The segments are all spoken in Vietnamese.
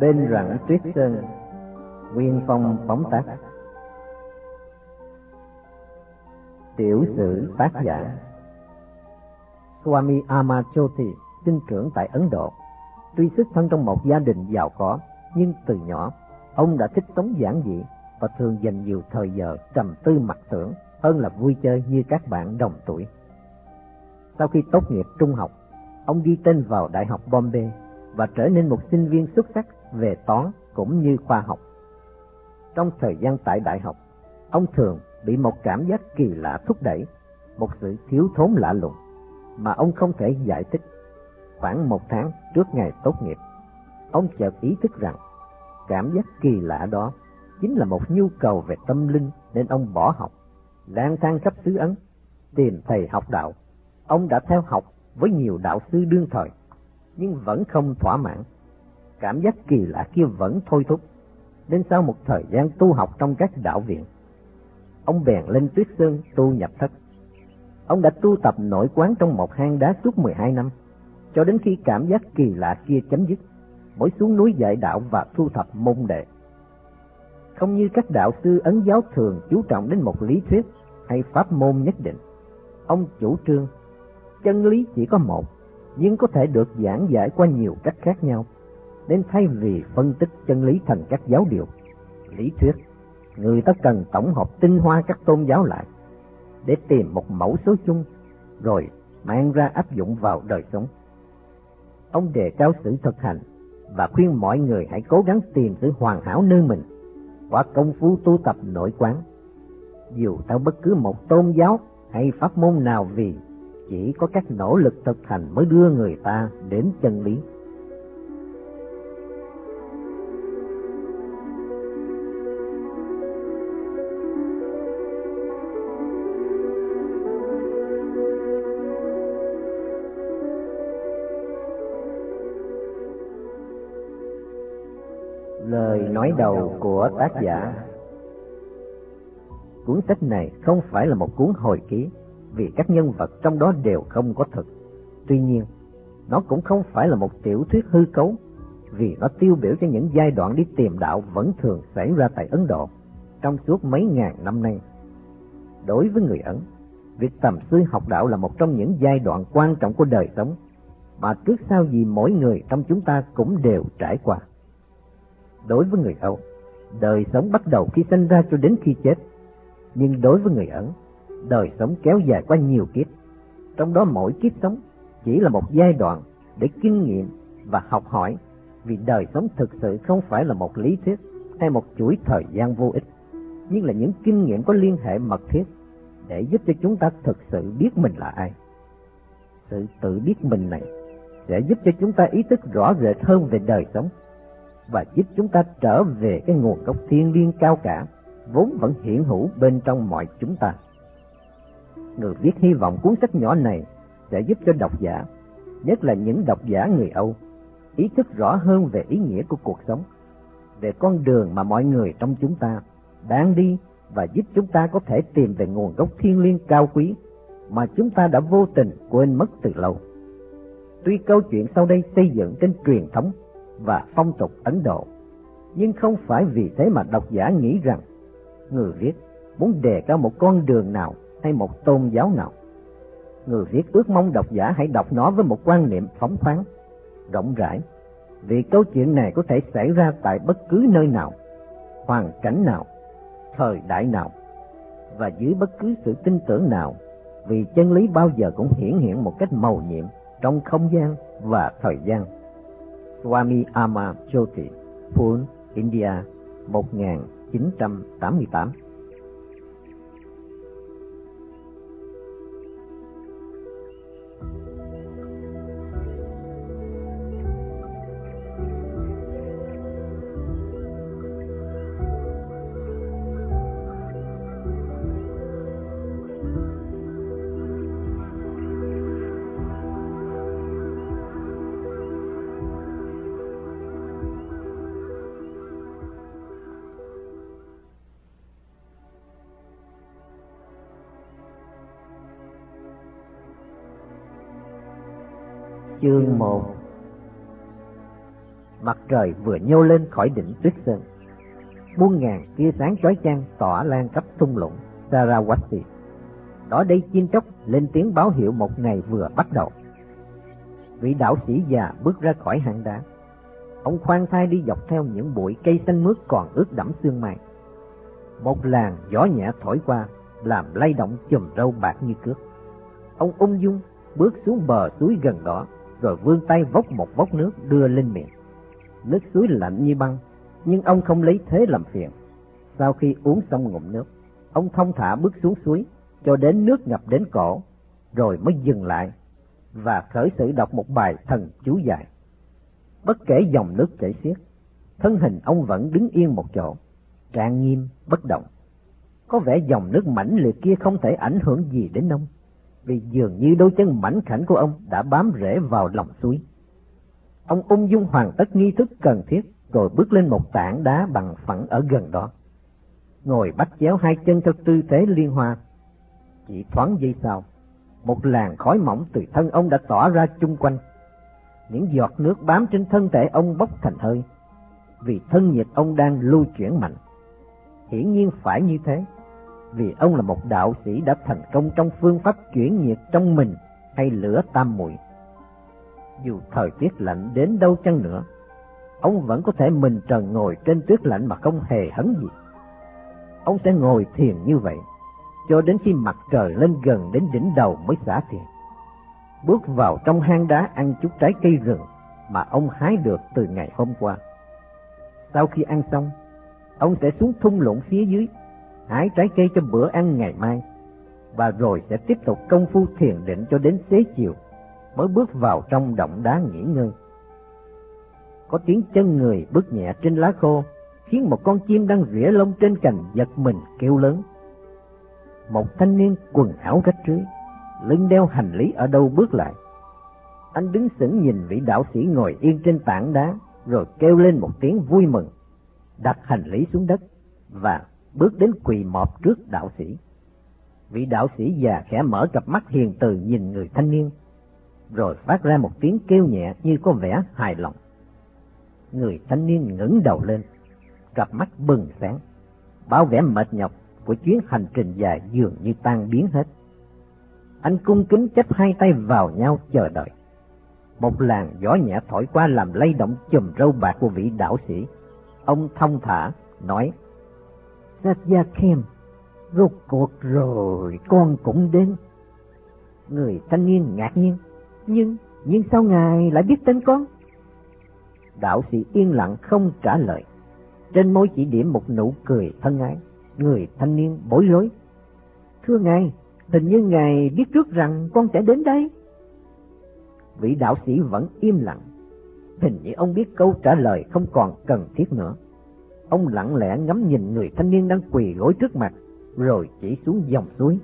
Bên rặng tuyết sơn Nguyên phong phóng tác Tiểu sử tác giả Swami Amachoti sinh trưởng tại Ấn Độ. Tuy xuất thân trong một gia đình giàu có, nhưng từ nhỏ, ông đã thích sống giản dị và thường dành nhiều thời giờ trầm tư mặc tưởng hơn là vui chơi như các bạn đồng tuổi. Sau khi tốt nghiệp trung học, ông ghi tên vào Đại học Bombay và trở nên một sinh viên xuất sắc về toán cũng như khoa học. Trong thời gian tại đại học, ông thường bị một cảm giác kỳ lạ thúc đẩy, một sự thiếu thốn lạ lùng mà ông không thể giải thích. Khoảng một tháng trước ngày tốt nghiệp, ông chợt ý thức rằng cảm giác kỳ lạ đó chính là một nhu cầu về tâm linh nên ông bỏ học, lang thang khắp xứ Ấn, tìm thầy học đạo. Ông đã theo học với nhiều đạo sư đương thời, nhưng vẫn không thỏa mãn. Cảm giác kỳ lạ kia vẫn thôi thúc. Đến sau một thời gian tu học trong các đạo viện, ông bèn lên tuyết sơn tu nhập thất. Ông đã tu tập nội quán trong một hang đá suốt 12 năm, cho đến khi cảm giác kỳ lạ kia chấm dứt, mỗi xuống núi dạy đạo và thu thập môn đệ. Không như các đạo sư ấn giáo thường chú trọng đến một lý thuyết hay pháp môn nhất định. Ông chủ trương, chân lý chỉ có một, nhưng có thể được giảng giải qua nhiều cách khác nhau, đến thay vì phân tích chân lý thành các giáo điều, lý thuyết, người ta cần tổng hợp tinh hoa các tôn giáo lại để tìm một mẫu số chung rồi mang ra áp dụng vào đời sống. Ông đề cao sự thực hành và khuyên mọi người hãy cố gắng tìm sự hoàn hảo nơi mình qua công phu tu tập nội quán. Dù theo bất cứ một tôn giáo hay pháp môn nào vì chỉ có các nỗ lực thực hành mới đưa người ta đến chân lý. Lời nói đầu của tác giả Cuốn sách này không phải là một cuốn hồi ký vì các nhân vật trong đó đều không có thực. Tuy nhiên, nó cũng không phải là một tiểu thuyết hư cấu vì nó tiêu biểu cho những giai đoạn đi tìm đạo vẫn thường xảy ra tại Ấn Độ trong suốt mấy ngàn năm nay. Đối với người Ấn, việc tầm sư học đạo là một trong những giai đoạn quan trọng của đời sống mà trước sau gì mỗi người trong chúng ta cũng đều trải qua đối với người Âu, đời sống bắt đầu khi sinh ra cho đến khi chết. Nhưng đối với người Ấn, đời sống kéo dài qua nhiều kiếp. Trong đó mỗi kiếp sống chỉ là một giai đoạn để kinh nghiệm và học hỏi, vì đời sống thực sự không phải là một lý thuyết hay một chuỗi thời gian vô ích, nhưng là những kinh nghiệm có liên hệ mật thiết để giúp cho chúng ta thực sự biết mình là ai. Sự tự biết mình này sẽ giúp cho chúng ta ý thức rõ rệt hơn về đời sống và giúp chúng ta trở về cái nguồn gốc thiên liêng cao cả vốn vẫn hiện hữu bên trong mọi chúng ta. Người viết hy vọng cuốn sách nhỏ này sẽ giúp cho độc giả, nhất là những độc giả người Âu, ý thức rõ hơn về ý nghĩa của cuộc sống, về con đường mà mọi người trong chúng ta đang đi và giúp chúng ta có thể tìm về nguồn gốc thiên liêng cao quý mà chúng ta đã vô tình quên mất từ lâu. Tuy câu chuyện sau đây xây dựng trên truyền thống và phong tục Ấn Độ. Nhưng không phải vì thế mà độc giả nghĩ rằng người viết muốn đề cao một con đường nào hay một tôn giáo nào. Người viết ước mong độc giả hãy đọc nó với một quan niệm phóng khoáng, rộng rãi, vì câu chuyện này có thể xảy ra tại bất cứ nơi nào, hoàn cảnh nào, thời đại nào, và dưới bất cứ sự tin tưởng nào, vì chân lý bao giờ cũng hiển hiện một cách màu nhiệm trong không gian và thời gian. Swami Ama Jyoti, Pune, India, 1988 trời vừa nhô lên khỏi đỉnh tuyết sơn. Muôn ngàn tia sáng chói chang tỏa lan khắp thung lũng Sarawati. Đó đây chim chóc lên tiếng báo hiệu một ngày vừa bắt đầu. Vị đạo sĩ già bước ra khỏi hang đá. Ông khoan thai đi dọc theo những bụi cây xanh mướt còn ướt đẫm sương mai. Một làn gió nhẹ thổi qua, làm lay động chùm râu bạc như cước. Ông ung dung bước xuống bờ suối gần đó, rồi vươn tay vốc một vốc nước đưa lên miệng. Nước suối lạnh như băng, nhưng ông không lấy thế làm phiền. Sau khi uống xong ngụm nước, ông thông thả bước xuống suối, cho đến nước ngập đến cổ, rồi mới dừng lại và khởi sự đọc một bài thần chú dài. Bất kể dòng nước chảy xiết, thân hình ông vẫn đứng yên một chỗ, trang nghiêm, bất động. Có vẻ dòng nước mãnh liệt kia không thể ảnh hưởng gì đến ông, vì dường như đôi chân mảnh khảnh của ông đã bám rễ vào lòng suối. Ông ung dung hoàn tất nghi thức cần thiết, rồi bước lên một tảng đá bằng phẳng ở gần đó. Ngồi bắt chéo hai chân theo tư thế liên hoa. Chỉ thoáng giây sau, một làn khói mỏng từ thân ông đã tỏa ra chung quanh. Những giọt nước bám trên thân thể ông bốc thành hơi, vì thân nhiệt ông đang lưu chuyển mạnh. Hiển nhiên phải như thế, vì ông là một đạo sĩ đã thành công trong phương pháp chuyển nhiệt trong mình hay lửa tam muội. Dù thời tiết lạnh đến đâu chăng nữa, ông vẫn có thể mình trần ngồi trên tuyết lạnh mà không hề hấn gì. Ông sẽ ngồi thiền như vậy, cho đến khi mặt trời lên gần đến đỉnh đầu mới xả thiền. Bước vào trong hang đá ăn chút trái cây rừng mà ông hái được từ ngày hôm qua. Sau khi ăn xong, ông sẽ xuống thung lũng phía dưới, hái trái cây cho bữa ăn ngày mai, và rồi sẽ tiếp tục công phu thiền định cho đến xế chiều, mới bước vào trong động đá nghỉ ngơi. Có tiếng chân người bước nhẹ trên lá khô, khiến một con chim đang rỉa lông trên cành giật mình kêu lớn. Một thanh niên quần áo rách rưới, lưng đeo hành lý ở đâu bước lại. Anh đứng sững nhìn vị đạo sĩ ngồi yên trên tảng đá, rồi kêu lên một tiếng vui mừng, đặt hành lý xuống đất và bước đến quỳ mọp trước đạo sĩ. Vị đạo sĩ già khẽ mở cặp mắt hiền từ nhìn người thanh niên, rồi phát ra một tiếng kêu nhẹ như có vẻ hài lòng. Người thanh niên ngẩng đầu lên, cặp mắt bừng sáng, bao vẻ mệt nhọc của chuyến hành trình dài dường như tan biến hết. Anh cung kính chấp hai tay vào nhau chờ đợi. Một làn gió nhẹ thổi qua làm lay động chùm râu bạc của vị đạo sĩ. Ông thông thả, nói, Satya Khem, rốt cuộc rồi con cũng đến. Người thanh niên ngạc nhiên, nhưng, nhưng sao ngài lại biết tên con? Đạo sĩ yên lặng không trả lời. Trên môi chỉ điểm một nụ cười thân ái. Người thanh niên bối rối. Thưa ngài, hình như ngài biết trước rằng con sẽ đến đây. Vị đạo sĩ vẫn im lặng. Hình như ông biết câu trả lời không còn cần thiết nữa. Ông lặng lẽ ngắm nhìn người thanh niên đang quỳ gối trước mặt, rồi chỉ xuống dòng suối.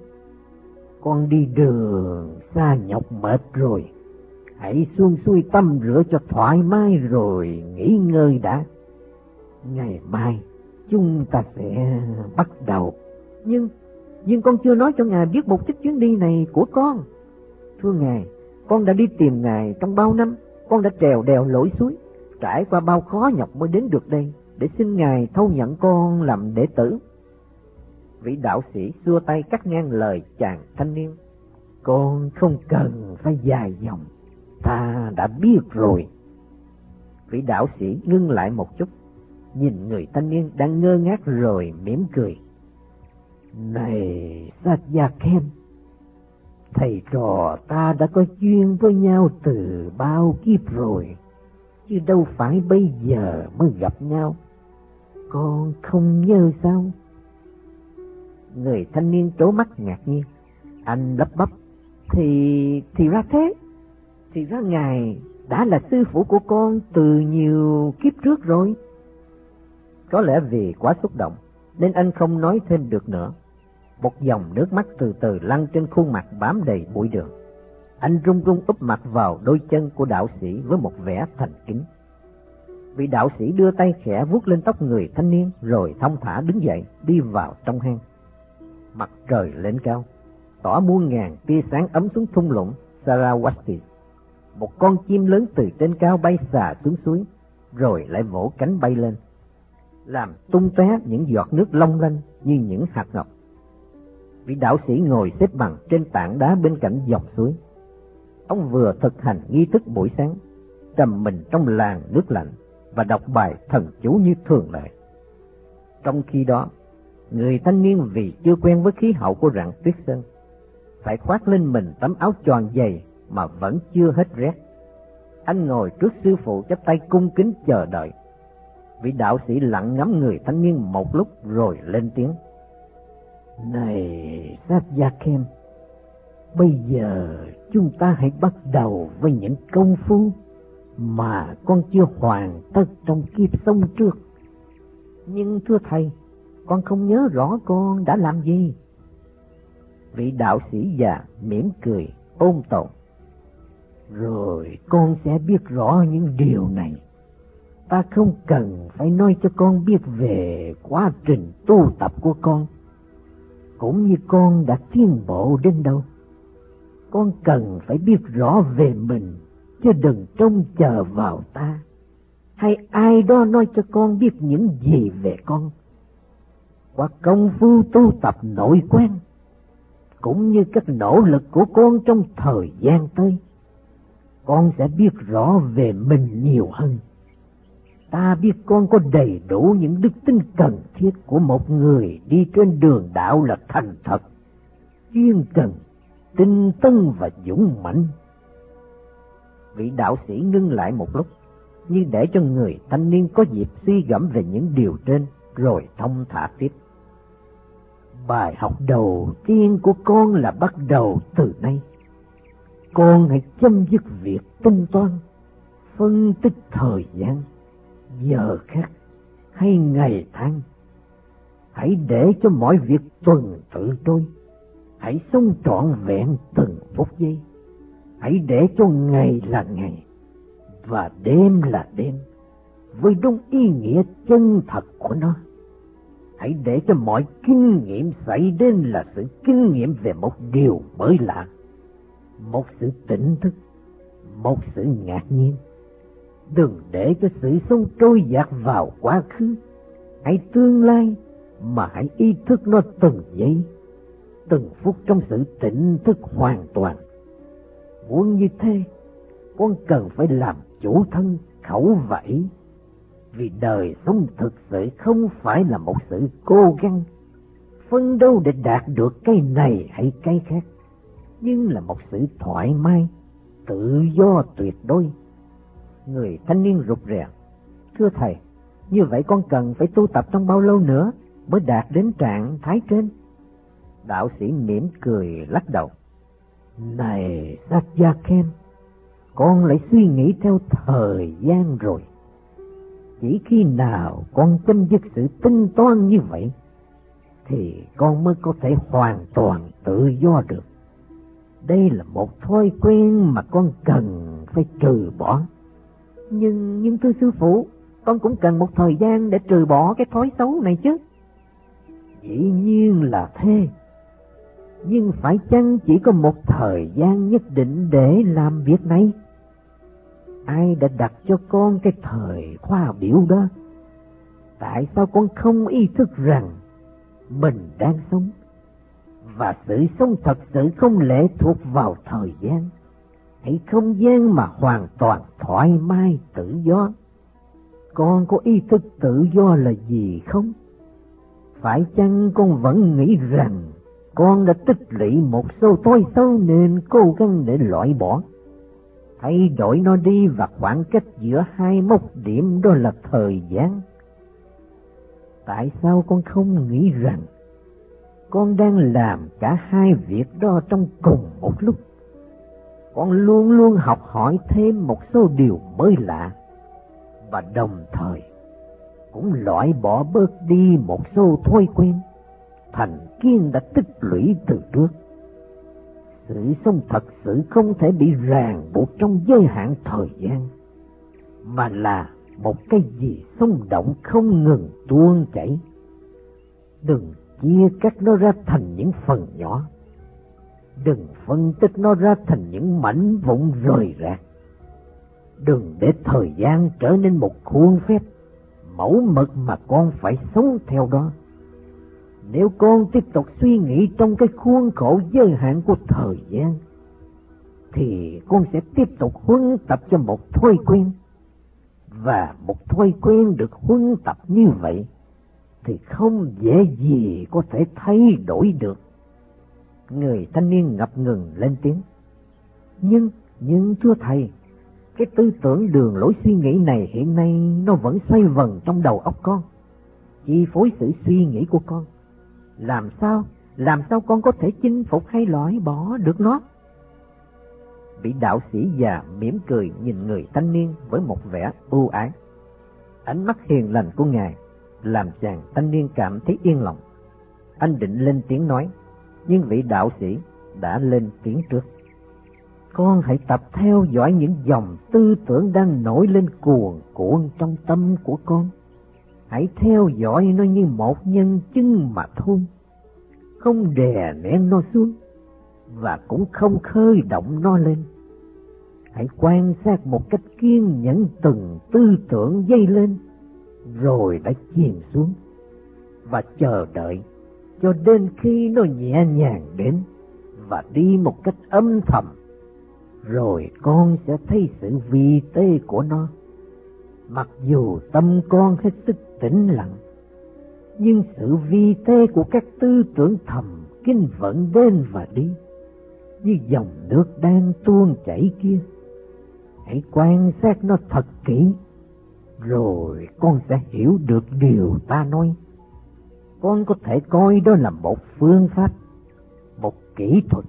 Con đi đường xa nhọc mệt rồi, hãy xuông xuôi tâm rửa cho thoải mái rồi nghỉ ngơi đã. Ngày mai chúng ta sẽ bắt đầu. Nhưng, nhưng con chưa nói cho ngài biết mục đích chuyến đi này của con. Thưa ngài, con đã đi tìm ngài trong bao năm, con đã trèo đèo lội suối, trải qua bao khó nhọc mới đến được đây, để xin ngài thâu nhận con làm đệ tử. Vị đạo sĩ xua tay cắt ngang lời chàng thanh niên. Con không cần phải dài dòng, ta đã biết rồi. Vị đạo sĩ ngưng lại một chút, nhìn người thanh niên đang ngơ ngác rồi mỉm cười. Này sát gia khen thầy trò ta đã có duyên với nhau từ bao kiếp rồi, chứ đâu phải bây giờ mới gặp nhau. Con không nhớ sao? Người thanh niên trố mắt ngạc nhiên, anh lấp bắp, thì thì ra thế, thì ra ngài đã là sư phụ của con từ nhiều kiếp trước rồi. Có lẽ vì quá xúc động, nên anh không nói thêm được nữa. Một dòng nước mắt từ từ lăn trên khuôn mặt bám đầy bụi đường. Anh run run úp mặt vào đôi chân của đạo sĩ với một vẻ thành kính. Vị đạo sĩ đưa tay khẽ vuốt lên tóc người thanh niên rồi thong thả đứng dậy đi vào trong hang. Mặt trời lên cao, tỏ muôn ngàn tia sáng ấm xuống thung lũng Sarawati. Một con chim lớn từ trên cao bay xà xuống suối, rồi lại vỗ cánh bay lên, làm tung tóe những giọt nước long lanh như những hạt ngọc. Vị đạo sĩ ngồi xếp bằng trên tảng đá bên cạnh dòng suối. Ông vừa thực hành nghi thức buổi sáng, trầm mình trong làng nước lạnh và đọc bài thần chú như thường lệ. Trong khi đó, người thanh niên vì chưa quen với khí hậu của rặng tuyết sơn, phải khoác lên mình tấm áo tròn dày mà vẫn chưa hết rét. Anh ngồi trước sư phụ chắp tay cung kính chờ đợi. Vị đạo sĩ lặng ngắm người thanh niên một lúc rồi lên tiếng. Này, sát gia kem, bây giờ chúng ta hãy bắt đầu với những công phu mà con chưa hoàn tất trong kiếp sống trước. Nhưng thưa thầy, con không nhớ rõ con đã làm gì. Vị đạo sĩ già mỉm cười, ôm tồn. Rồi con sẽ biết rõ những điều này. Ta không cần phải nói cho con biết về quá trình tu tập của con, cũng như con đã tiến bộ đến đâu. Con cần phải biết rõ về mình, chứ đừng trông chờ vào ta, hay ai đó nói cho con biết những gì về con. Qua công phu tu tập nội quan, cũng như các nỗ lực của con trong thời gian tới, con sẽ biết rõ về mình nhiều hơn. Ta biết con có đầy đủ những đức tính cần thiết của một người đi trên đường đạo là thành thật, chuyên cần, tinh tân và dũng mãnh. Vị đạo sĩ ngưng lại một lúc, như để cho người thanh niên có dịp suy gẫm về những điều trên, rồi thông thả tiếp. Bài học đầu tiên của con là bắt đầu từ nay con hãy chấm dứt việc tính toán, phân tích thời gian, giờ khác hay ngày tháng. Hãy để cho mọi việc tuần tự trôi. Hãy sống trọn vẹn từng phút giây. Hãy để cho ngày là ngày và đêm là đêm với đúng ý nghĩa chân thật của nó. Hãy để cho mọi kinh nghiệm xảy đến là sự kinh nghiệm về một điều mới lạ một sự tỉnh thức, một sự ngạc nhiên. Đừng để cho sự sống trôi dạt vào quá khứ, hãy tương lai mà hãy ý thức nó từng giây, từng phút trong sự tỉnh thức hoàn toàn. Muốn như thế, con cần phải làm chủ thân khẩu vẫy, vì đời sống thực sự không phải là một sự cố gắng phân đấu để đạt được cái này hay cái khác nhưng là một sự thoải mái, tự do tuyệt đối. Người thanh niên rụt rè, thưa thầy, như vậy con cần phải tu tập trong bao lâu nữa mới đạt đến trạng thái trên? Đạo sĩ mỉm cười lắc đầu. Này Sát Gia con lại suy nghĩ theo thời gian rồi. Chỉ khi nào con chấm dứt sự tinh toán như vậy, thì con mới có thể hoàn toàn tự do được. Đây là một thói quen mà con cần phải trừ bỏ. Nhưng, nhưng thưa sư phụ, con cũng cần một thời gian để trừ bỏ cái thói xấu này chứ. Dĩ nhiên là thế. Nhưng phải chăng chỉ có một thời gian nhất định để làm việc này? Ai đã đặt cho con cái thời khoa biểu đó? Tại sao con không ý thức rằng mình đang sống và sự sống thật sự không lệ thuộc vào thời gian. Hãy không gian mà hoàn toàn thoải mái tự do. Con có ý thức tự do là gì không? Phải chăng con vẫn nghĩ rằng con đã tích lũy một số tối xấu nên cố gắng để loại bỏ? Thay đổi nó đi và khoảng cách giữa hai mốc điểm đó là thời gian. Tại sao con không nghĩ rằng con đang làm cả hai việc đó trong cùng một lúc. Con luôn luôn học hỏi thêm một số điều mới lạ và đồng thời cũng loại bỏ bớt đi một số thói quen thành kiến đã tích lũy từ trước. Sự sống thật sự không thể bị ràng buộc trong giới hạn thời gian, mà là một cái gì sống động không ngừng tuôn chảy. Đừng chia cắt nó ra thành những phần nhỏ. Đừng phân tích nó ra thành những mảnh vụn rời rạc. Đừng để thời gian trở nên một khuôn phép, mẫu mực mà con phải sống theo đó. Nếu con tiếp tục suy nghĩ trong cái khuôn khổ giới hạn của thời gian, thì con sẽ tiếp tục huấn tập cho một thói quen. Và một thói quen được huấn tập như vậy thì không dễ gì có thể thay đổi được. Người thanh niên ngập ngừng lên tiếng. Nhưng, nhưng thưa thầy, cái tư tưởng đường lối suy nghĩ này hiện nay nó vẫn xoay vần trong đầu óc con, chi phối sự suy nghĩ của con. Làm sao, làm sao con có thể chinh phục hay loại bỏ được nó? Vị đạo sĩ già mỉm cười nhìn người thanh niên với một vẻ ưu ái. Ánh mắt hiền lành của ngài làm chàng thanh niên cảm thấy yên lòng. Anh định lên tiếng nói, nhưng vị đạo sĩ đã lên tiếng trước. Con hãy tập theo dõi những dòng tư tưởng đang nổi lên cuồn cuộn trong tâm của con. Hãy theo dõi nó như một nhân chứng mà thôi. Không đè nén nó xuống và cũng không khơi động nó lên. Hãy quan sát một cách kiên nhẫn từng tư tưởng dây lên, rồi đã chìm xuống, và chờ đợi cho đến khi nó nhẹ nhàng đến và đi một cách âm thầm, rồi con sẽ thấy sự vi tế của nó. Mặc dù tâm con hết sức tĩnh lặng, nhưng sự vi tế của các tư tưởng thầm kinh vẫn đến và đi, như dòng nước đang tuôn chảy kia. Hãy quan sát nó thật kỹ, rồi con sẽ hiểu được điều ta nói con có thể coi đó là một phương pháp, một kỹ thuật,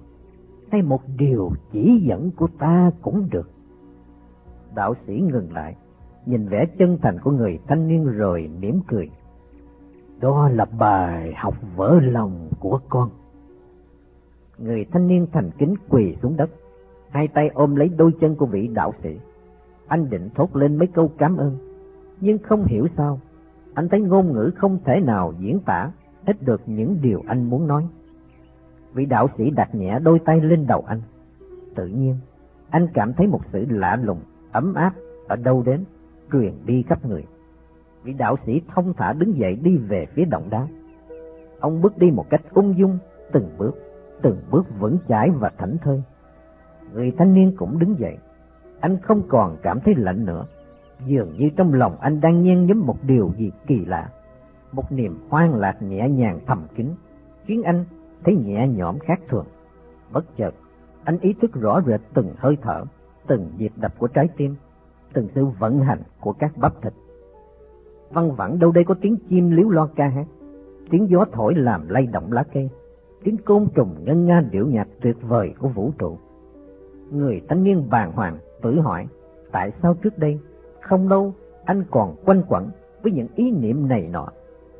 hay một điều chỉ dẫn của ta cũng được. Đạo sĩ ngừng lại, nhìn vẻ chân thành của người thanh niên rồi mỉm cười. Đó là bài học vỡ lòng của con. Người thanh niên thành kính quỳ xuống đất, hai tay ôm lấy đôi chân của vị đạo sĩ. Anh định thốt lên mấy câu cảm ơn, nhưng không hiểu sao anh thấy ngôn ngữ không thể nào diễn tả hết được những điều anh muốn nói. Vị đạo sĩ đặt nhẹ đôi tay lên đầu anh. Tự nhiên, anh cảm thấy một sự lạ lùng, ấm áp ở đâu đến, truyền đi khắp người. Vị đạo sĩ thông thả đứng dậy đi về phía động đá. Ông bước đi một cách ung dung, từng bước, từng bước vững chãi và thảnh thơi. Người thanh niên cũng đứng dậy. Anh không còn cảm thấy lạnh nữa dường như trong lòng anh đang nhen nhóm một điều gì kỳ lạ, một niềm hoang lạc nhẹ nhàng thầm kín, khiến anh thấy nhẹ nhõm khác thường. Bất chợt, anh ý thức rõ rệt từng hơi thở, từng nhịp đập của trái tim, từng sự vận hành của các bắp thịt. Văng vẳng đâu đây có tiếng chim líu lo ca hát, tiếng gió thổi làm lay động lá cây, tiếng côn trùng ngân nga điệu nhạc tuyệt vời của vũ trụ. Người thanh niên bàng hoàng tự hỏi, tại sao trước đây không lâu, anh còn quanh quẩn với những ý niệm này nọ,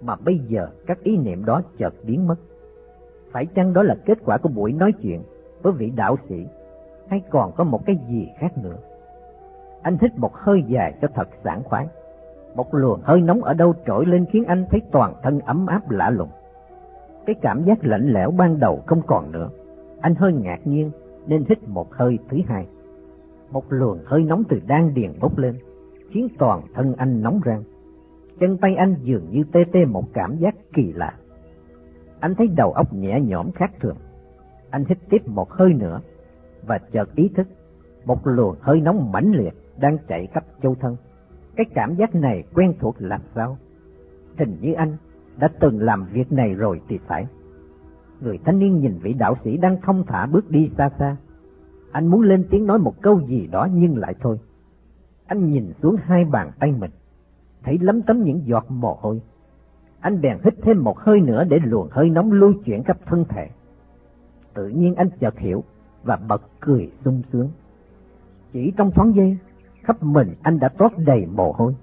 mà bây giờ các ý niệm đó chợt biến mất. Phải chăng đó là kết quả của buổi nói chuyện với vị đạo sĩ, hay còn có một cái gì khác nữa? Anh hít một hơi dài cho thật sảng khoái. Một luồng hơi nóng ở đâu trỗi lên khiến anh thấy toàn thân ấm áp lạ lùng. Cái cảm giác lạnh lẽo ban đầu không còn nữa. Anh hơi ngạc nhiên nên hít một hơi thứ hai. Một luồng hơi nóng từ đan điền bốc lên, khiến toàn thân anh nóng rang. Chân tay anh dường như tê tê một cảm giác kỳ lạ. Anh thấy đầu óc nhẹ nhõm khác thường. Anh hít tiếp một hơi nữa và chợt ý thức một luồng hơi nóng mãnh liệt đang chạy khắp châu thân. Cái cảm giác này quen thuộc làm sao? Hình như anh đã từng làm việc này rồi thì phải. Người thanh niên nhìn vị đạo sĩ đang thông thả bước đi xa xa. Anh muốn lên tiếng nói một câu gì đó nhưng lại thôi. Anh nhìn xuống hai bàn tay mình, thấy lấm tấm những giọt mồ hôi. Anh bèn hít thêm một hơi nữa để luồng hơi nóng lưu chuyển khắp thân thể. Tự nhiên anh chợt hiểu và bật cười sung sướng. Chỉ trong thoáng giây, khắp mình anh đã toát đầy mồ hôi.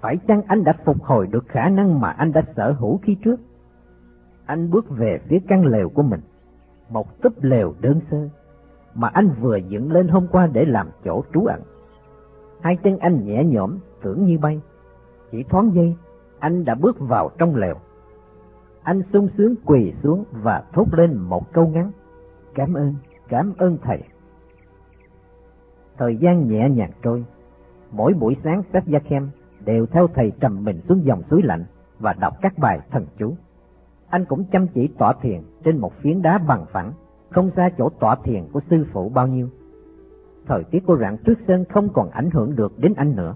Phải chăng anh đã phục hồi được khả năng mà anh đã sở hữu khi trước? Anh bước về phía căn lều của mình, một túp lều đơn sơ mà anh vừa dựng lên hôm qua để làm chỗ trú ẩn. Hai chân anh nhẹ nhõm, tưởng như bay. Chỉ thoáng giây, anh đã bước vào trong lều. Anh sung sướng quỳ xuống và thốt lên một câu ngắn. Cảm ơn, cảm ơn thầy. Thời gian nhẹ nhàng trôi, Mỗi buổi sáng Satyakhem đều theo thầy trầm mình xuống dòng suối lạnh và đọc các bài thần chú. Anh cũng chăm chỉ tọa thiền trên một phiến đá bằng phẳng, không xa chỗ tọa thiền của sư phụ bao nhiêu. Thời tiết của rạng trước sơn không còn ảnh hưởng được đến anh nữa.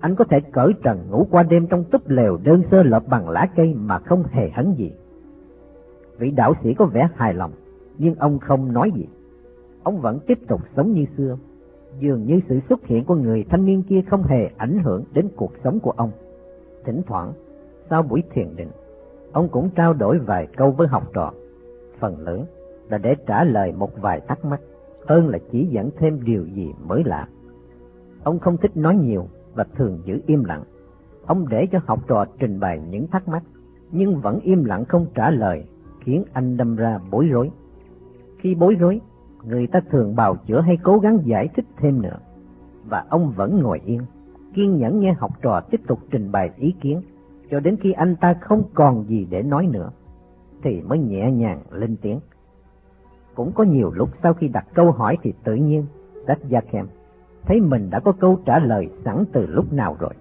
Anh có thể cởi trần ngủ qua đêm trong túp lều đơn sơ lợp bằng lá cây mà không hề hấn gì. Vị đạo sĩ có vẻ hài lòng, nhưng ông không nói gì. Ông vẫn tiếp tục sống như xưa, dường như sự xuất hiện của người thanh niên kia không hề ảnh hưởng đến cuộc sống của ông. Thỉnh thoảng, sau buổi thiền định, ông cũng trao đổi vài câu với học trò, phần lớn là để trả lời một vài thắc mắc, hơn là chỉ dẫn thêm điều gì mới lạ. Ông không thích nói nhiều và thường giữ im lặng. Ông để cho học trò trình bày những thắc mắc, nhưng vẫn im lặng không trả lời, khiến anh đâm ra bối rối. Khi bối rối, người ta thường bào chữa hay cố gắng giải thích thêm nữa. Và ông vẫn ngồi yên, kiên nhẫn nghe học trò tiếp tục trình bày ý kiến, cho đến khi anh ta không còn gì để nói nữa, thì mới nhẹ nhàng lên tiếng. Cũng có nhiều lúc sau khi đặt câu hỏi thì tự nhiên, Đách Gia Kem thấy mình đã có câu trả lời sẵn từ lúc nào rồi.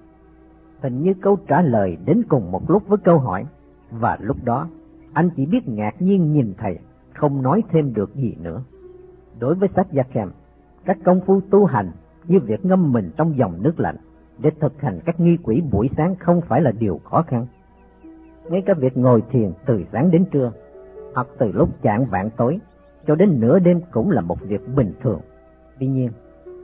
Hình như câu trả lời đến cùng một lúc với câu hỏi, và lúc đó anh chỉ biết ngạc nhiên nhìn thầy, không nói thêm được gì nữa. Đối với sách Gia Kem, các công phu tu hành như việc ngâm mình trong dòng nước lạnh để thực hành các nghi quỷ buổi sáng không phải là điều khó khăn. Ngay cả việc ngồi thiền từ sáng đến trưa, hoặc từ lúc chạng vạn tối cho đến nửa đêm cũng là một việc bình thường. Tuy nhiên,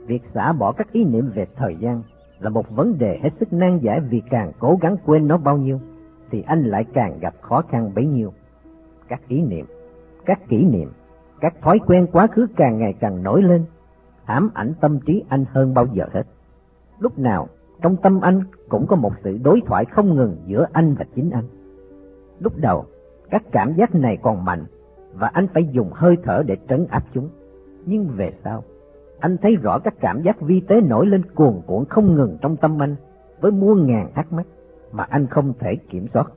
việc xả bỏ các ý niệm về thời gian là một vấn đề hết sức nan giải vì càng cố gắng quên nó bao nhiêu, thì anh lại càng gặp khó khăn bấy nhiêu. Các ý niệm, các kỷ niệm, các thói quen quá khứ càng ngày càng nổi lên, ám ảnh tâm trí anh hơn bao giờ hết. Lúc nào, trong tâm anh cũng có một sự đối thoại không ngừng giữa anh và chính anh. Lúc đầu, các cảm giác này còn mạnh, và anh phải dùng hơi thở để trấn áp chúng. Nhưng về sau, anh thấy rõ các cảm giác vi tế nổi lên cuồn cuộn không ngừng trong tâm anh, với muôn ngàn thắc mắc mà anh không thể kiểm soát.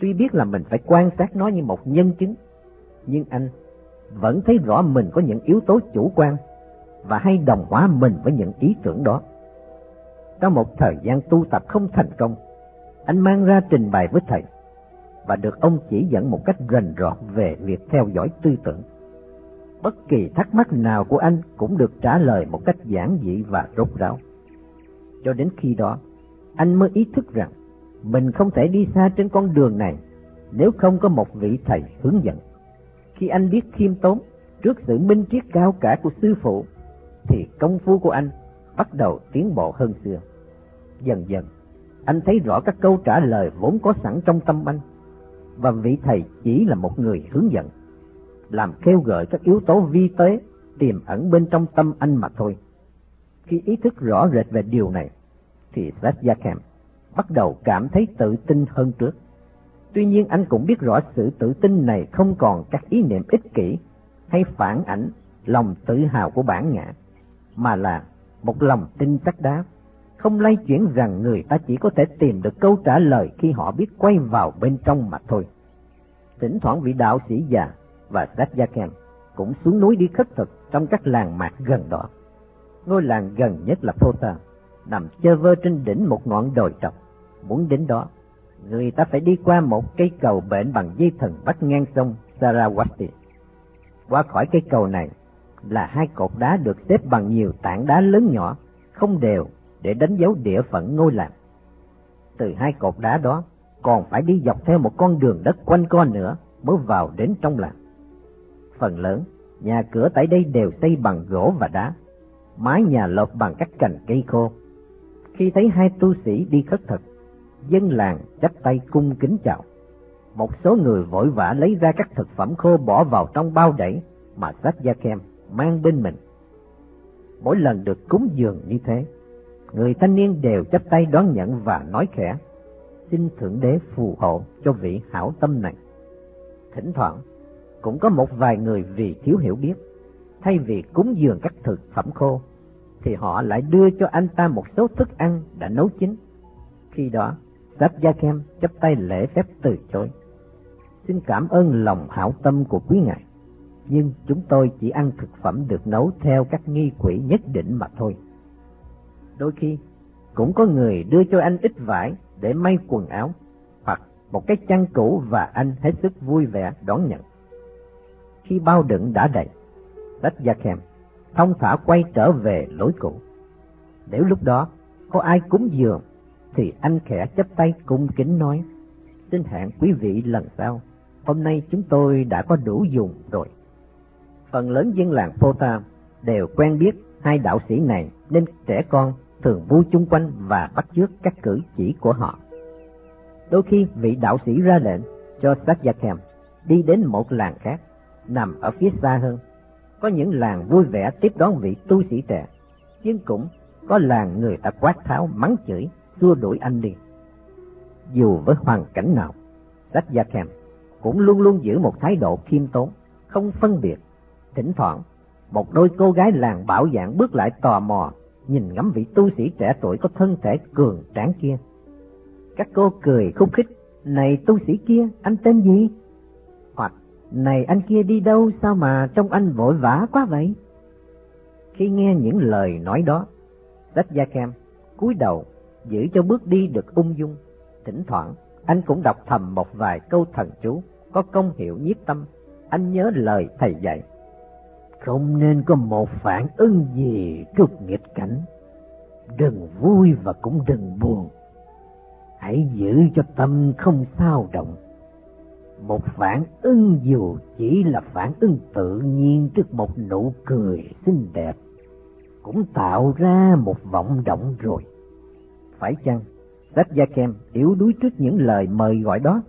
Tuy biết là mình phải quan sát nó như một nhân chứng, nhưng anh vẫn thấy rõ mình có những yếu tố chủ quan và hay đồng hóa mình với những ý tưởng đó. Trong một thời gian tu tập không thành công, anh mang ra trình bày với thầy và được ông chỉ dẫn một cách rành rọt về việc theo dõi tư tưởng. Bất kỳ thắc mắc nào của anh cũng được trả lời một cách giản dị và rốt ráo. Cho đến khi đó, anh mới ý thức rằng mình không thể đi xa trên con đường này nếu không có một vị thầy hướng dẫn. Khi anh biết khiêm tốn trước sự minh triết cao cả của sư phụ, thì công phu của anh bắt đầu tiến bộ hơn xưa. Dần dần, anh thấy rõ các câu trả lời vốn có sẵn trong tâm anh, và vị thầy chỉ là một người hướng dẫn, làm kêu gợi các yếu tố vi tế tiềm ẩn bên trong tâm anh mà thôi. Khi ý thức rõ rệt về điều này, thì Satyakam bắt đầu cảm thấy tự tin hơn trước. Tuy nhiên anh cũng biết rõ sự tự tin này không còn các ý niệm ích kỷ hay phản ảnh lòng tự hào của bản ngã, mà là một lòng tin chắc đá, không lay chuyển rằng người ta chỉ có thể tìm được câu trả lời khi họ biết quay vào bên trong mà thôi. Thỉnh thoảng vị đạo sĩ già và Satyakam cũng xuống núi đi khất thực trong các làng mạc gần đó. Ngôi làng gần nhất là Phota, nằm chơ vơ trên đỉnh một ngọn đồi trọc. Muốn đến đó, người ta phải đi qua một cây cầu bện bằng dây thần bắt ngang sông Sarawati. Qua khỏi cây cầu này là hai cột đá được xếp bằng nhiều tảng đá lớn nhỏ, không đều để đánh dấu địa phận ngôi làng. Từ hai cột đá đó còn phải đi dọc theo một con đường đất quanh co nữa mới vào đến trong làng. Phần lớn, nhà cửa tại đây đều xây bằng gỗ và đá, mái nhà lợp bằng các cành cây khô. Khi thấy hai tu sĩ đi khất thực, dân làng chắp tay cung kính chào. Một số người vội vã lấy ra các thực phẩm khô bỏ vào trong bao đẩy mà sách gia kem mang bên mình. Mỗi lần được cúng dường như thế, người thanh niên đều chắp tay đón nhận và nói khẽ, xin Thượng Đế phù hộ cho vị hảo tâm này. Thỉnh thoảng, cũng có một vài người vì thiếu hiểu biết, thay vì cúng dường các thực phẩm khô, thì họ lại đưa cho anh ta một số thức ăn đã nấu chín. Khi đó, Sáp Gia Kem chấp tay lễ phép từ chối. Xin cảm ơn lòng hảo tâm của quý ngài, nhưng chúng tôi chỉ ăn thực phẩm được nấu theo các nghi quỷ nhất định mà thôi. Đôi khi, cũng có người đưa cho anh ít vải để may quần áo, hoặc một cái chăn cũ và anh hết sức vui vẻ đón nhận. Khi bao đựng đã đầy, tách gia kèm, thông thả quay trở về lối cũ. Nếu lúc đó có ai cúng dường, thì anh khẽ chấp tay cung kính nói, xin hẹn quý vị lần sau, hôm nay chúng tôi đã có đủ dùng rồi. Phần lớn dân làng Pota đều quen biết hai đạo sĩ này nên trẻ con thường vui chung quanh và bắt chước các cử chỉ của họ. Đôi khi vị đạo sĩ ra lệnh cho Satyakem đi đến một làng khác, nằm ở phía xa hơn. Có những làng vui vẻ tiếp đón vị tu sĩ trẻ, nhưng cũng có làng người ta quát tháo mắng chửi, xua đuổi anh đi. Dù với hoàn cảnh nào, Satyakem cũng luôn luôn giữ một thái độ khiêm tốn, không phân biệt. Thỉnh thoảng, một đôi cô gái làng bảo dạng bước lại tò mò, nhìn ngắm vị tu sĩ trẻ tuổi có thân thể cường tráng kia. Các cô cười khúc khích, này tu sĩ kia, anh tên gì? Hoặc, này anh kia đi đâu sao mà trông anh vội vã quá vậy? Khi nghe những lời nói đó, Sách Gia Kem cúi đầu giữ cho bước đi được ung dung. Thỉnh thoảng, anh cũng đọc thầm một vài câu thần chú có công hiệu nhiếp tâm. Anh nhớ lời thầy dạy. Không nên có một phản ứng gì trước nghịch cảnh. Đừng vui và cũng đừng buồn. Hãy giữ cho tâm không sao động. Một phản ứng dù chỉ là phản ứng tự nhiên trước một nụ cười xinh đẹp, cũng tạo ra một vọng động rồi. Phải chăng, Sách Gia Kem yếu đuối trước những lời mời gọi đó?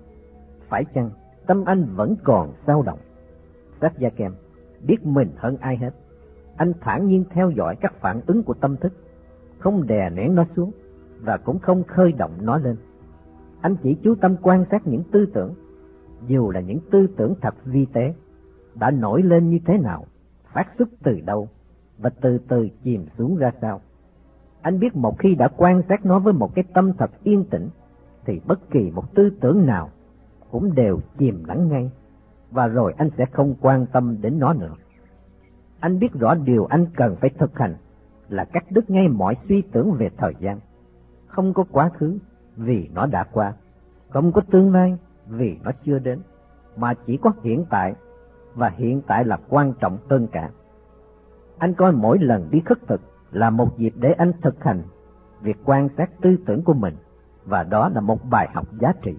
Phải chăng, tâm anh vẫn còn sao động? Sách Gia Kem biết mình hơn ai hết. Anh thản nhiên theo dõi các phản ứng của tâm thức, không đè nén nó xuống và cũng không khơi động nó lên. Anh chỉ chú tâm quan sát những tư tưởng, dù là những tư tưởng thật vi tế, đã nổi lên như thế nào, phát xuất từ đâu và từ từ chìm xuống ra sao. Anh biết một khi đã quan sát nó với một cái tâm thật yên tĩnh, thì bất kỳ một tư tưởng nào cũng đều chìm lắng ngay, và rồi anh sẽ không quan tâm đến nó nữa. Anh biết rõ điều anh cần phải thực hành là cắt đứt ngay mọi suy tưởng về thời gian. Không có quá khứ vì nó đã qua, không có tương lai vì nó chưa đến, mà chỉ có hiện tại, và hiện tại là quan trọng hơn cả. Anh coi mỗi lần đi khất thực là một dịp để anh thực hành việc quan sát tư tưởng của mình, và đó là một bài học giá trị,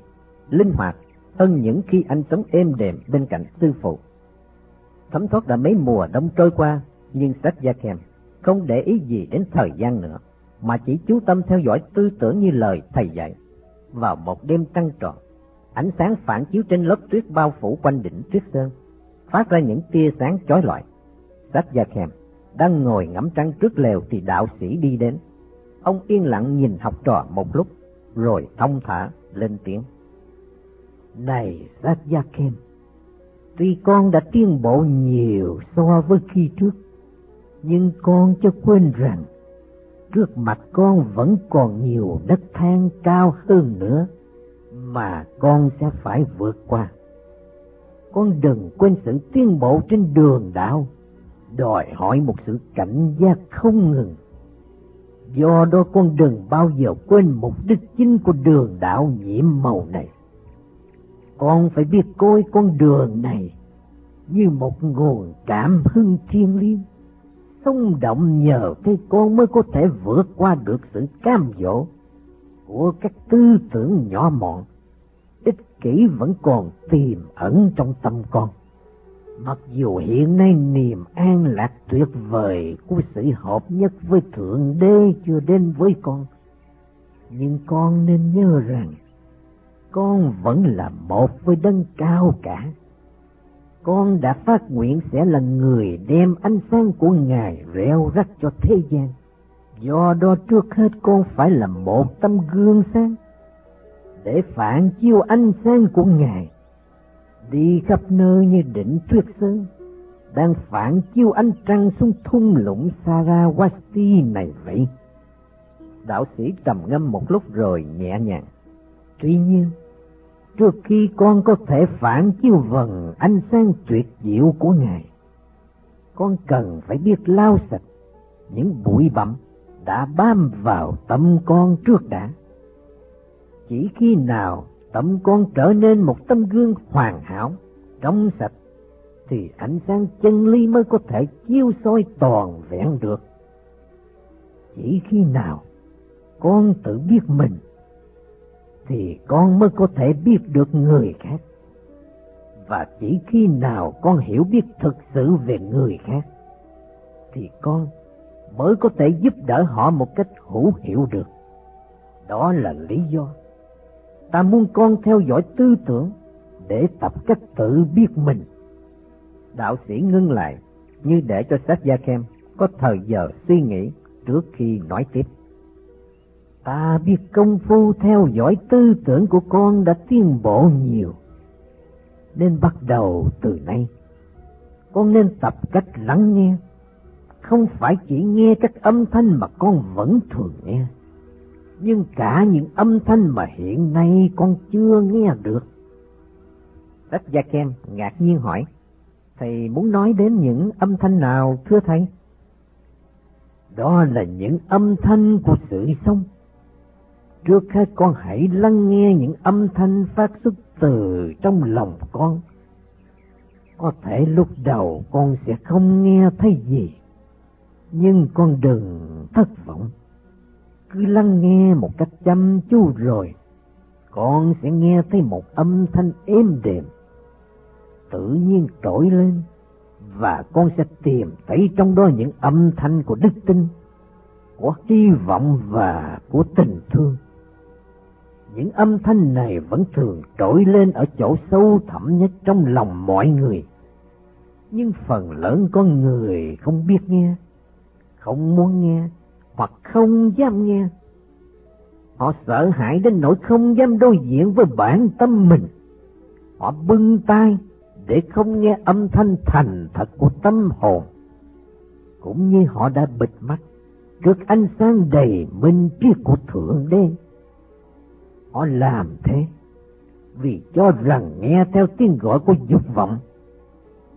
linh hoạt hơn những khi anh sống êm đềm bên cạnh sư phụ. Thấm thoát đã mấy mùa đông trôi qua, nhưng sách gia kèm không để ý gì đến thời gian nữa, mà chỉ chú tâm theo dõi tư tưởng như lời thầy dạy. Vào một đêm trăng tròn, ánh sáng phản chiếu trên lớp tuyết bao phủ quanh đỉnh tuyết sơn, phát ra những tia sáng chói lọi. Sách gia kèm đang ngồi ngắm trăng trước lều thì đạo sĩ đi đến. Ông yên lặng nhìn học trò một lúc, rồi thông thả lên tiếng. Này Sát Gia Kem, tuy con đã tiến bộ nhiều so với khi trước, nhưng con cho quên rằng trước mặt con vẫn còn nhiều đất thang cao hơn nữa mà con sẽ phải vượt qua. Con đừng quên sự tiến bộ trên đường đạo đòi hỏi một sự cảnh giác không ngừng. Do đó con đừng bao giờ quên mục đích chính của đường đạo nhiễm màu này. Con phải biết coi con đường này như một nguồn cảm hưng thiên liêng. Xung động nhờ cái con mới có thể vượt qua được sự cam dỗ của các tư tưởng nhỏ mọn, ích kỷ vẫn còn tiềm ẩn trong tâm con. Mặc dù hiện nay niềm an lạc tuyệt vời của sự hợp nhất với Thượng Đế chưa đến với con, nhưng con nên nhớ rằng con vẫn là một với đấng cao cả. Con đã phát nguyện sẽ là người đem ánh sáng của Ngài reo rắc cho thế gian. Do đó trước hết con phải là một tấm gương sáng để phản chiếu ánh sáng của Ngài đi khắp nơi như đỉnh thuyết sơn, đang phản chiếu ánh trăng xuống thung lũng Sarawati này vậy. Đạo sĩ trầm ngâm một lúc rồi nhẹ nhàng. Tuy nhiên, trước khi con có thể phản chiếu vần ánh sáng tuyệt diệu của Ngài, con cần phải biết lau sạch những bụi bặm đã bám vào tâm con trước đã. Chỉ khi nào tâm con trở nên một tấm gương hoàn hảo, trong sạch, thì ánh sáng chân lý mới có thể chiếu soi toàn vẹn được. Chỉ khi nào con tự biết mình, thì con mới có thể biết được người khác. Và chỉ khi nào con hiểu biết thực sự về người khác, thì con mới có thể giúp đỡ họ một cách hữu hiệu được. Đó là lý do ta muốn con theo dõi tư tưởng để tập cách tự biết mình. Đạo sĩ ngưng lại như để cho Sách gia kem có thời giờ suy nghĩ trước khi nói tiếp. Ta biết công phu theo dõi tư tưởng của con đã tiến bộ nhiều. Nên bắt đầu từ nay, con nên tập cách lắng nghe không phải chỉ nghe các âm thanh mà con vẫn thường nghe, nhưng cả những âm thanh mà hiện nay con chưa nghe được. Tất Gia Kem ngạc nhiên hỏi, Thầy muốn nói đến những âm thanh nào thưa Thầy? Đó là những âm thanh của sự sống. Trước hết con hãy lắng nghe những âm thanh phát xuất từ trong lòng con. Có thể lúc đầu con sẽ không nghe thấy gì, nhưng con đừng thất vọng. Cứ lắng nghe một cách chăm chú rồi, con sẽ nghe thấy một âm thanh êm đềm, tự nhiên trỗi lên, và con sẽ tìm thấy trong đó những âm thanh của đức tin, của hy vọng và của tình thương. Những âm thanh này vẫn thường trỗi lên ở chỗ sâu thẳm nhất trong lòng mọi người. Nhưng phần lớn con người không biết nghe, không muốn nghe, hoặc không dám nghe. Họ sợ hãi đến nỗi không dám đối diện với bản tâm mình. Họ bưng tay để không nghe âm thanh thành thật của tâm hồn. Cũng như họ đã bịt mắt trước ánh sáng đầy minh triết của Thượng Đế. Họ làm thế vì cho rằng nghe theo tiếng gọi của dục vọng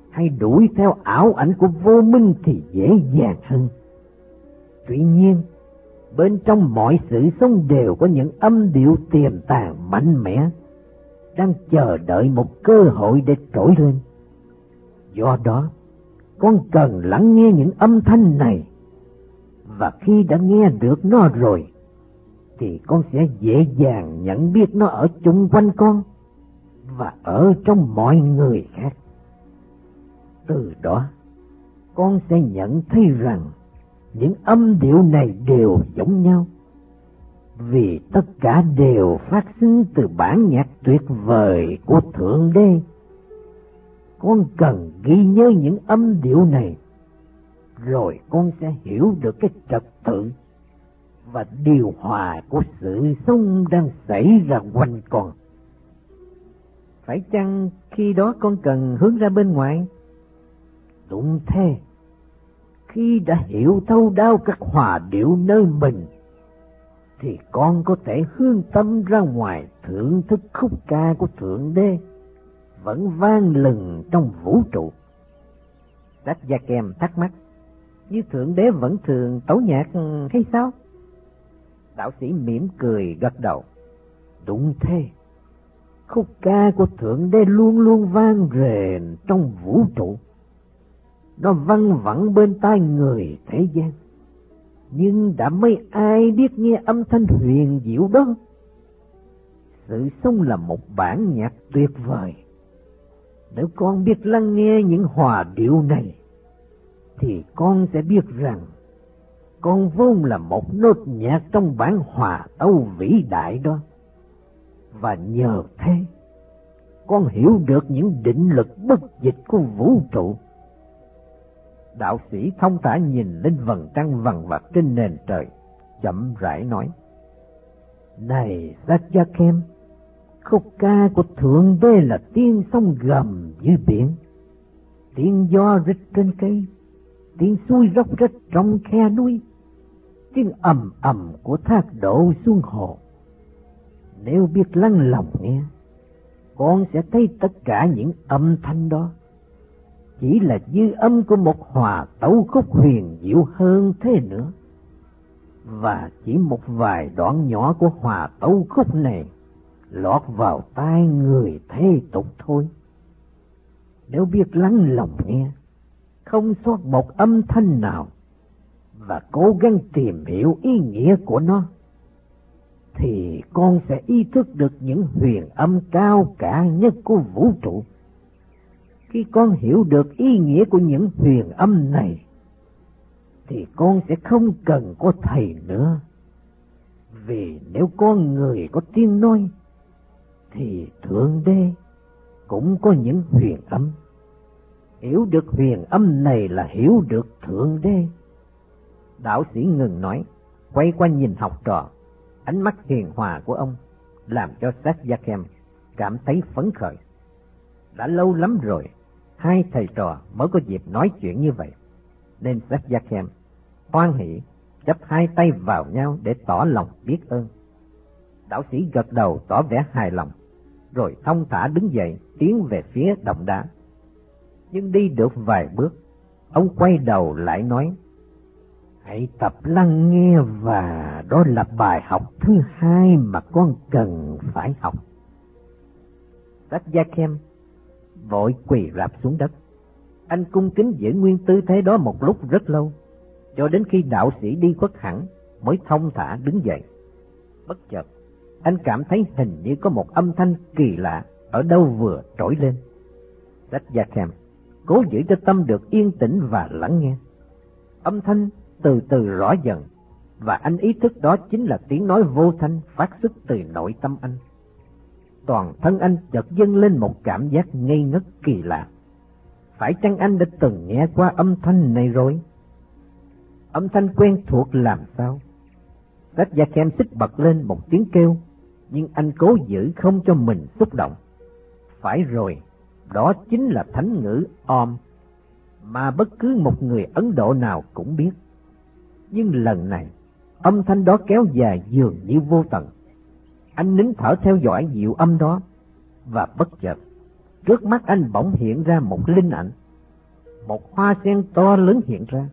hay đuổi theo ảo ảnh của vô minh thì dễ dàng hơn. Tuy nhiên, bên trong mọi sự sống đều có những âm điệu tiềm tàng mạnh mẽ, đang chờ đợi một cơ hội để trỗi lên. Do đó, con cần lắng nghe những âm thanh này, và khi đã nghe được nó rồi, thì con sẽ dễ dàng nhận biết nó ở chung quanh con và ở trong mọi người khác. Từ đó, con sẽ nhận thấy rằng những âm điệu này đều giống nhau vì tất cả đều phát sinh từ bản nhạc tuyệt vời của thượng đế con cần ghi nhớ những âm điệu này rồi con sẽ hiểu được cái trật tự và điều hòa của sự sống đang xảy ra quanh con phải chăng khi đó con cần hướng ra bên ngoài đúng thế khi đã hiểu thấu đáo các hòa điệu nơi mình, thì con có thể hướng tâm ra ngoài thưởng thức khúc ca của Thượng Đế, vẫn vang lừng trong vũ trụ. Sách Gia Kem thắc mắc, như Thượng Đế vẫn thường tấu nhạc hay sao? Đạo sĩ mỉm cười gật đầu, đúng thế. Khúc ca của Thượng Đế luôn luôn vang rền trong vũ trụ nó văng vẳng bên tai người thế gian. Nhưng đã mấy ai biết nghe âm thanh huyền diệu đó. Sự sống là một bản nhạc tuyệt vời. Nếu con biết lắng nghe những hòa điệu này, thì con sẽ biết rằng con vốn là một nốt nhạc trong bản hòa tấu vĩ đại đó. Và nhờ thế, con hiểu được những định lực bất dịch của vũ trụ đạo sĩ thông thả nhìn lên vầng trăng vằn vặt trên nền trời, chậm rãi nói. Này Satyakem, khúc ca của Thượng Đế là tiếng sông gầm dưới biển, tiếng gió rít trên cây, tiếng suối róc rách trong khe núi, tiếng ầm ầm của thác đổ xuống hồ. Nếu biết lắng lòng nghe, con sẽ thấy tất cả những âm thanh đó chỉ là dư âm của một hòa tấu khúc huyền diệu hơn thế nữa. Và chỉ một vài đoạn nhỏ của hòa tấu khúc này lọt vào tai người thế tục thôi. Nếu biết lắng lòng nghe, không sót một âm thanh nào, và cố gắng tìm hiểu ý nghĩa của nó, thì con sẽ ý thức được những huyền âm cao cả nhất của vũ trụ. Khi con hiểu được ý nghĩa của những huyền âm này, thì con sẽ không cần có thầy nữa. Vì nếu con người có tiếng nói, thì Thượng Đế cũng có những huyền âm. Hiểu được huyền âm này là hiểu được Thượng Đế. Đạo sĩ ngừng nói, quay qua nhìn học trò, ánh mắt hiền hòa của ông làm cho Sát Gia Kem cảm thấy phấn khởi. Đã lâu lắm rồi, hai thầy trò mới có dịp nói chuyện như vậy, nên Sát Gia Kem hoan hỷ chấp hai tay vào nhau để tỏ lòng biết ơn. Đạo sĩ gật đầu tỏ vẻ hài lòng, rồi thông thả đứng dậy tiến về phía động đá. Nhưng đi được vài bước, ông quay đầu lại nói, Hãy tập lắng nghe và đó là bài học thứ hai mà con cần phải học. Sách Gia Kem vội quỳ rạp xuống đất. Anh cung kính giữ nguyên tư thế đó một lúc rất lâu, cho đến khi đạo sĩ đi khuất hẳn mới thông thả đứng dậy. Bất chợt, anh cảm thấy hình như có một âm thanh kỳ lạ ở đâu vừa trỗi lên. Tách Gia Kem cố giữ cho tâm được yên tĩnh và lắng nghe. Âm thanh từ từ rõ dần, và anh ý thức đó chính là tiếng nói vô thanh phát xuất từ nội tâm anh. Toàn thân anh chợt dâng lên một cảm giác ngây ngất kỳ lạ. Phải chăng anh đã từng nghe qua âm thanh này rồi? Âm thanh quen thuộc làm sao? Sách Gia Kem xích bật lên một tiếng kêu, nhưng anh cố giữ không cho mình xúc động. Phải rồi, đó chính là thánh ngữ Om, mà bất cứ một người Ấn Độ nào cũng biết nhưng lần này âm thanh đó kéo dài dường như vô tận. Anh nín thở theo dõi dịu âm đó, và bất chợt, trước mắt anh bỗng hiện ra một linh ảnh. Một hoa sen to lớn hiện ra,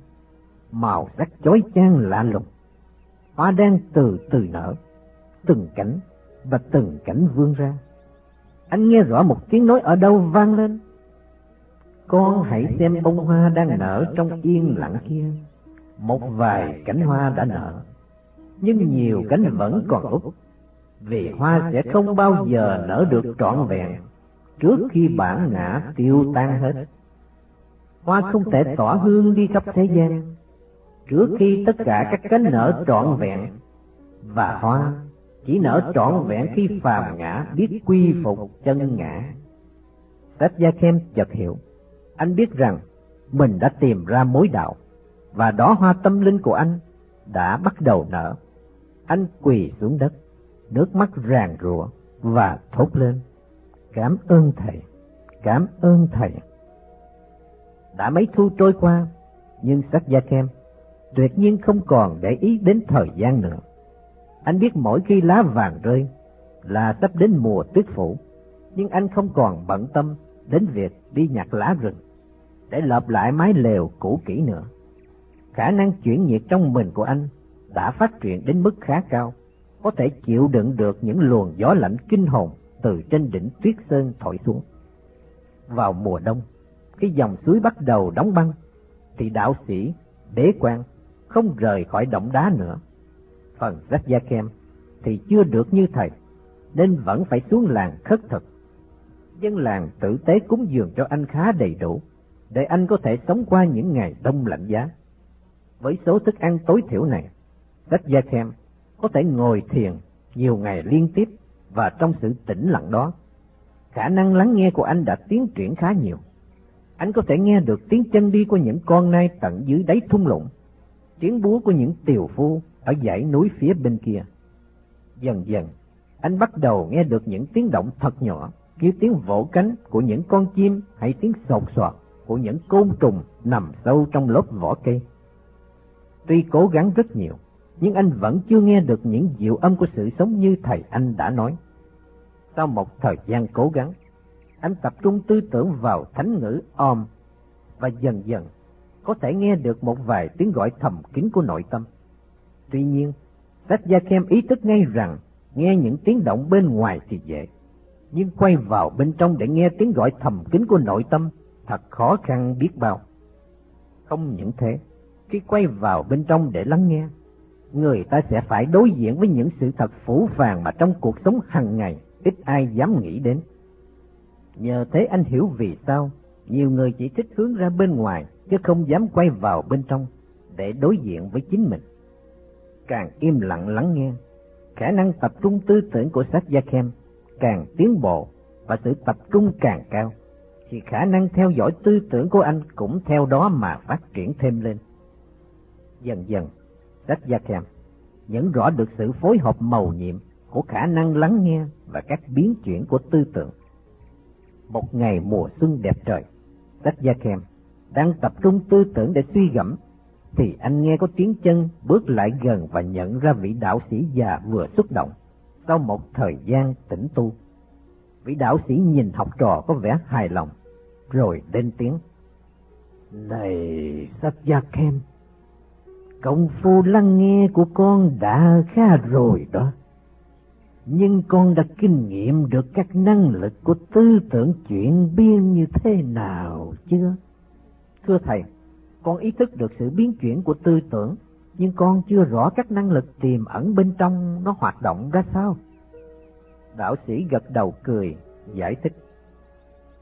màu sắc chói chang lạ lùng. Hoa đang từ từ nở, từng cảnh và từng cảnh vươn ra. Anh nghe rõ một tiếng nói ở đâu vang lên. Con hãy xem bông hoa đang nở trong yên lặng kia một vài cánh hoa đã nở, nhưng nhiều cánh vẫn còn úp, vì hoa sẽ không bao giờ nở được trọn vẹn trước khi bản ngã tiêu tan hết. Hoa không thể tỏa hương đi khắp thế gian trước khi tất cả các cánh nở trọn vẹn, và hoa chỉ nở trọn vẹn khi phàm ngã biết quy phục chân ngã. Sách Gia Khem chợt hiểu, anh biết rằng mình đã tìm ra mối đạo và đó hoa tâm linh của anh đã bắt đầu nở. Anh quỳ xuống đất, nước mắt ràn rụa và thốt lên. Cảm ơn thầy, cảm ơn thầy. Đã mấy thu trôi qua, nhưng sắc gia kem tuyệt nhiên không còn để ý đến thời gian nữa. Anh biết mỗi khi lá vàng rơi là sắp đến mùa tuyết phủ, nhưng anh không còn bận tâm đến việc đi nhặt lá rừng để lợp lại mái lều cũ kỹ nữa khả năng chuyển nhiệt trong mình của anh đã phát triển đến mức khá cao, có thể chịu đựng được những luồng gió lạnh kinh hồn từ trên đỉnh tuyết sơn thổi xuống. Vào mùa đông, khi dòng suối bắt đầu đóng băng, thì đạo sĩ, bế quan, không rời khỏi động đá nữa. Phần rách gia kem thì chưa được như thầy, nên vẫn phải xuống làng khất thực. Dân làng tử tế cúng dường cho anh khá đầy đủ, để anh có thể sống qua những ngày đông lạnh giá. Với số thức ăn tối thiểu này, Đất Gia Khem có thể ngồi thiền nhiều ngày liên tiếp và trong sự tĩnh lặng đó, khả năng lắng nghe của anh đã tiến triển khá nhiều. Anh có thể nghe được tiếng chân đi của những con nai tận dưới đáy thung lũng, tiếng búa của những tiều phu ở dãy núi phía bên kia. Dần dần, anh bắt đầu nghe được những tiếng động thật nhỏ, như tiếng vỗ cánh của những con chim hay tiếng sột soạt của những côn trùng nằm sâu trong lớp vỏ cây. Tuy cố gắng rất nhiều, nhưng anh vẫn chưa nghe được những diệu âm của sự sống như thầy anh đã nói. Sau một thời gian cố gắng, anh tập trung tư tưởng vào thánh ngữ om và dần dần có thể nghe được một vài tiếng gọi thầm kín của nội tâm. Tuy nhiên, sách gia kem ý thức ngay rằng nghe những tiếng động bên ngoài thì dễ, nhưng quay vào bên trong để nghe tiếng gọi thầm kín của nội tâm thật khó khăn biết bao. Không những thế, khi quay vào bên trong để lắng nghe, người ta sẽ phải đối diện với những sự thật phủ phàng mà trong cuộc sống hàng ngày ít ai dám nghĩ đến. Nhờ thế anh hiểu vì sao nhiều người chỉ thích hướng ra bên ngoài chứ không dám quay vào bên trong để đối diện với chính mình. Càng im lặng lắng nghe, khả năng tập trung tư tưởng của sách Gia Khem càng tiến bộ và sự tập trung càng cao, thì khả năng theo dõi tư tưởng của anh cũng theo đó mà phát triển thêm lên. Dần dần, sách Gia Kèm nhận rõ được sự phối hợp màu nhiệm của khả năng lắng nghe và các biến chuyển của tư tưởng. Một ngày mùa xuân đẹp trời, sách Gia Kèm đang tập trung tư tưởng để suy gẫm, thì anh nghe có tiếng chân bước lại gần và nhận ra vị đạo sĩ già vừa xuất động sau một thời gian tĩnh tu. Vị đạo sĩ nhìn học trò có vẻ hài lòng, rồi lên tiếng. Này sách Gia khen công phu lắng nghe của con đã khá rồi đó. Nhưng con đã kinh nghiệm được các năng lực của tư tưởng chuyển biến như thế nào chưa? Thưa Thầy, con ý thức được sự biến chuyển của tư tưởng, nhưng con chưa rõ các năng lực tiềm ẩn bên trong nó hoạt động ra sao. Đạo sĩ gật đầu cười, giải thích.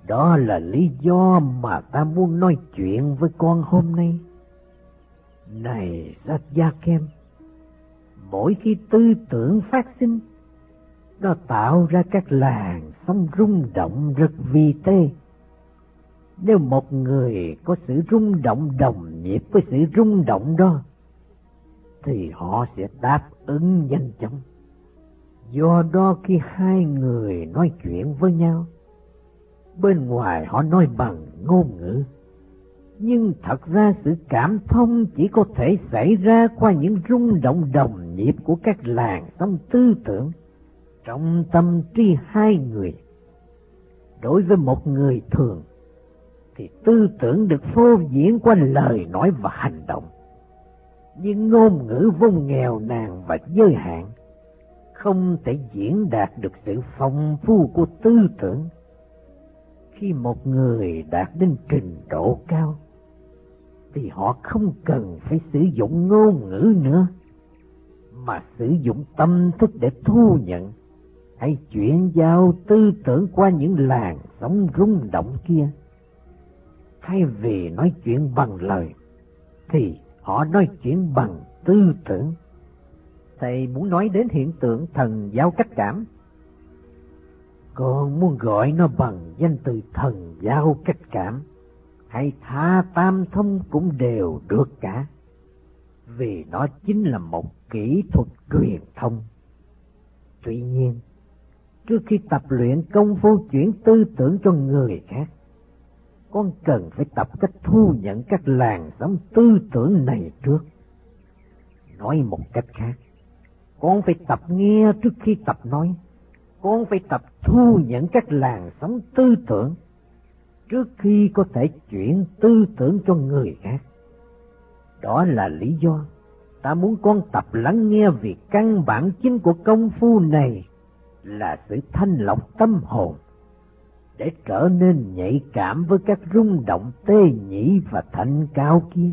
Đó là lý do mà ta muốn nói chuyện với con hôm nay. Này Sát Gia Kem, mỗi khi tư tưởng phát sinh, nó tạo ra các làn sóng rung động rất vi tê. Nếu một người có sự rung động đồng nhịp với sự rung động đó, thì họ sẽ đáp ứng nhanh chóng. Do đó khi hai người nói chuyện với nhau, bên ngoài họ nói bằng ngôn ngữ, nhưng thật ra sự cảm thông chỉ có thể xảy ra qua những rung động đồng nhịp của các làn trong tư tưởng trong tâm trí hai người. Đối với một người thường, thì tư tưởng được phô diễn qua lời nói và hành động. Nhưng ngôn ngữ vô nghèo nàn và giới hạn, không thể diễn đạt được sự phong phú của tư tưởng. Khi một người đạt đến trình độ cao, thì họ không cần phải sử dụng ngôn ngữ nữa, mà sử dụng tâm thức để thu nhận hay chuyển giao tư tưởng qua những làn sóng rung động kia. Thay vì nói chuyện bằng lời, thì họ nói chuyện bằng tư tưởng. Thầy muốn nói đến hiện tượng thần giao cách cảm. Còn muốn gọi nó bằng danh từ thần giao cách cảm, hay tha tam thông cũng đều được cả. Vì nó chính là một kỹ thuật truyền thông. Tuy nhiên, trước khi tập luyện công phu chuyển tư tưởng cho người khác, con cần phải tập cách thu nhận các làn sóng tư tưởng này trước. Nói một cách khác, con phải tập nghe trước khi tập nói. Con phải tập thu nhận các làn sóng tư tưởng trước khi có thể chuyển tư tưởng cho người khác. Đó là lý do ta muốn con tập lắng nghe vì căn bản chính của công phu này là sự thanh lọc tâm hồn để trở nên nhạy cảm với các rung động tê nhĩ và thanh cao kia.